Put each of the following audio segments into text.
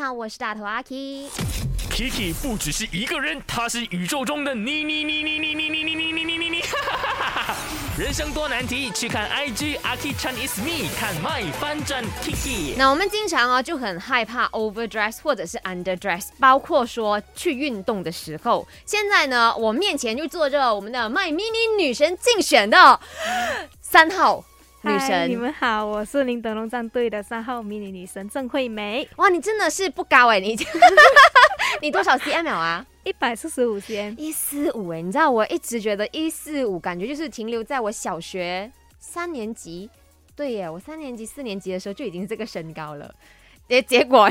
好，我是大头阿 K。Kiki 不只是一个人，他是宇宙中的你你你你你你你你你你你你你，人生多难题，去看 IG 阿 K Chan is me，看 my 翻转 Kiki。那我们经常啊就很害怕 overdress 或者是 underdress，包括说去运动的时候。现在呢，我面前就坐着我们的 My Mini 女神竞选的三号女神，你。们好，我是林德龙战队的三号迷你女神郑惠梅，哇，你真的是不高哎、你 你多少 cm 啊？一百四十五 cm。一四五哎，你知道我一直觉得一四五感觉就是停留在我小学三年级，对耶，我三年级四年级的时候就已经这个身高了。结结果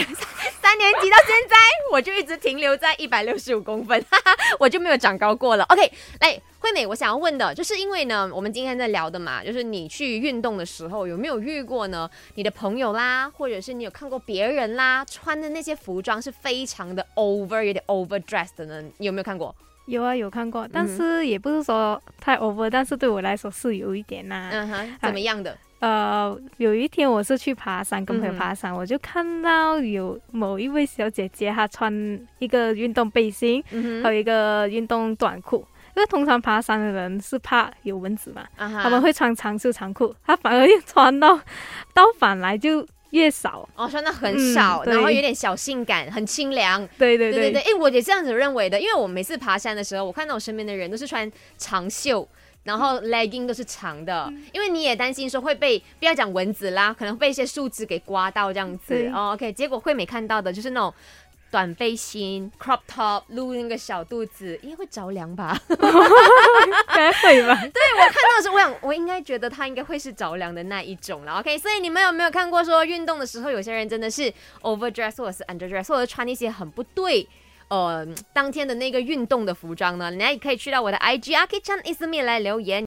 三年级到现在，我就一直停留在一百六十五公分，哈哈，我就没有长高过了。OK，来，惠美，我想要问的就是因为呢，我们今天在聊的嘛，就是你去运动的时候有没有遇过呢？你的朋友啦，或者是你有看过别人啦穿的那些服装是非常的 over，有点 overdressed 的呢？你有没有看过？有啊，有看过，但嗯是也不是说太 over，但是对我来说是有一点呐、嗯哼，怎么样的？呃，有一天我是去爬山，跟朋友爬山，我就看到有某一位小姐姐，她穿一个运动背心，嗯还有一个运动短裤。因为通常爬山的人是怕有蚊子嘛，他们会穿长袖长裤，她反而又穿到倒反来就越少。哦穿的很少，嗯然后有点小性感，很清凉。对对对对对，哎，我也这样子认为的，因为我每次爬山的时候，我看到我身边的人都是穿长袖。然后 legging 都是长的，嗯因为你也担心说会被不要讲蚊子啦，可能被一些树枝给刮到这样子。对哦，OK，结果惠美看到的就是那种短背心、crop top，露那个小肚子，应该会着凉吧？该会吧？对我看到的时候，我想我应该觉得他应该会是着凉的那一种了。OK，所以你们有没有看过说运动的时候，有些人真的是 overdress 或者是 underdress，或者穿一些很不对。呃，当天的那个运动的服装呢，你也可以去到我的 IG 阿 k i c h a n is me 来留言。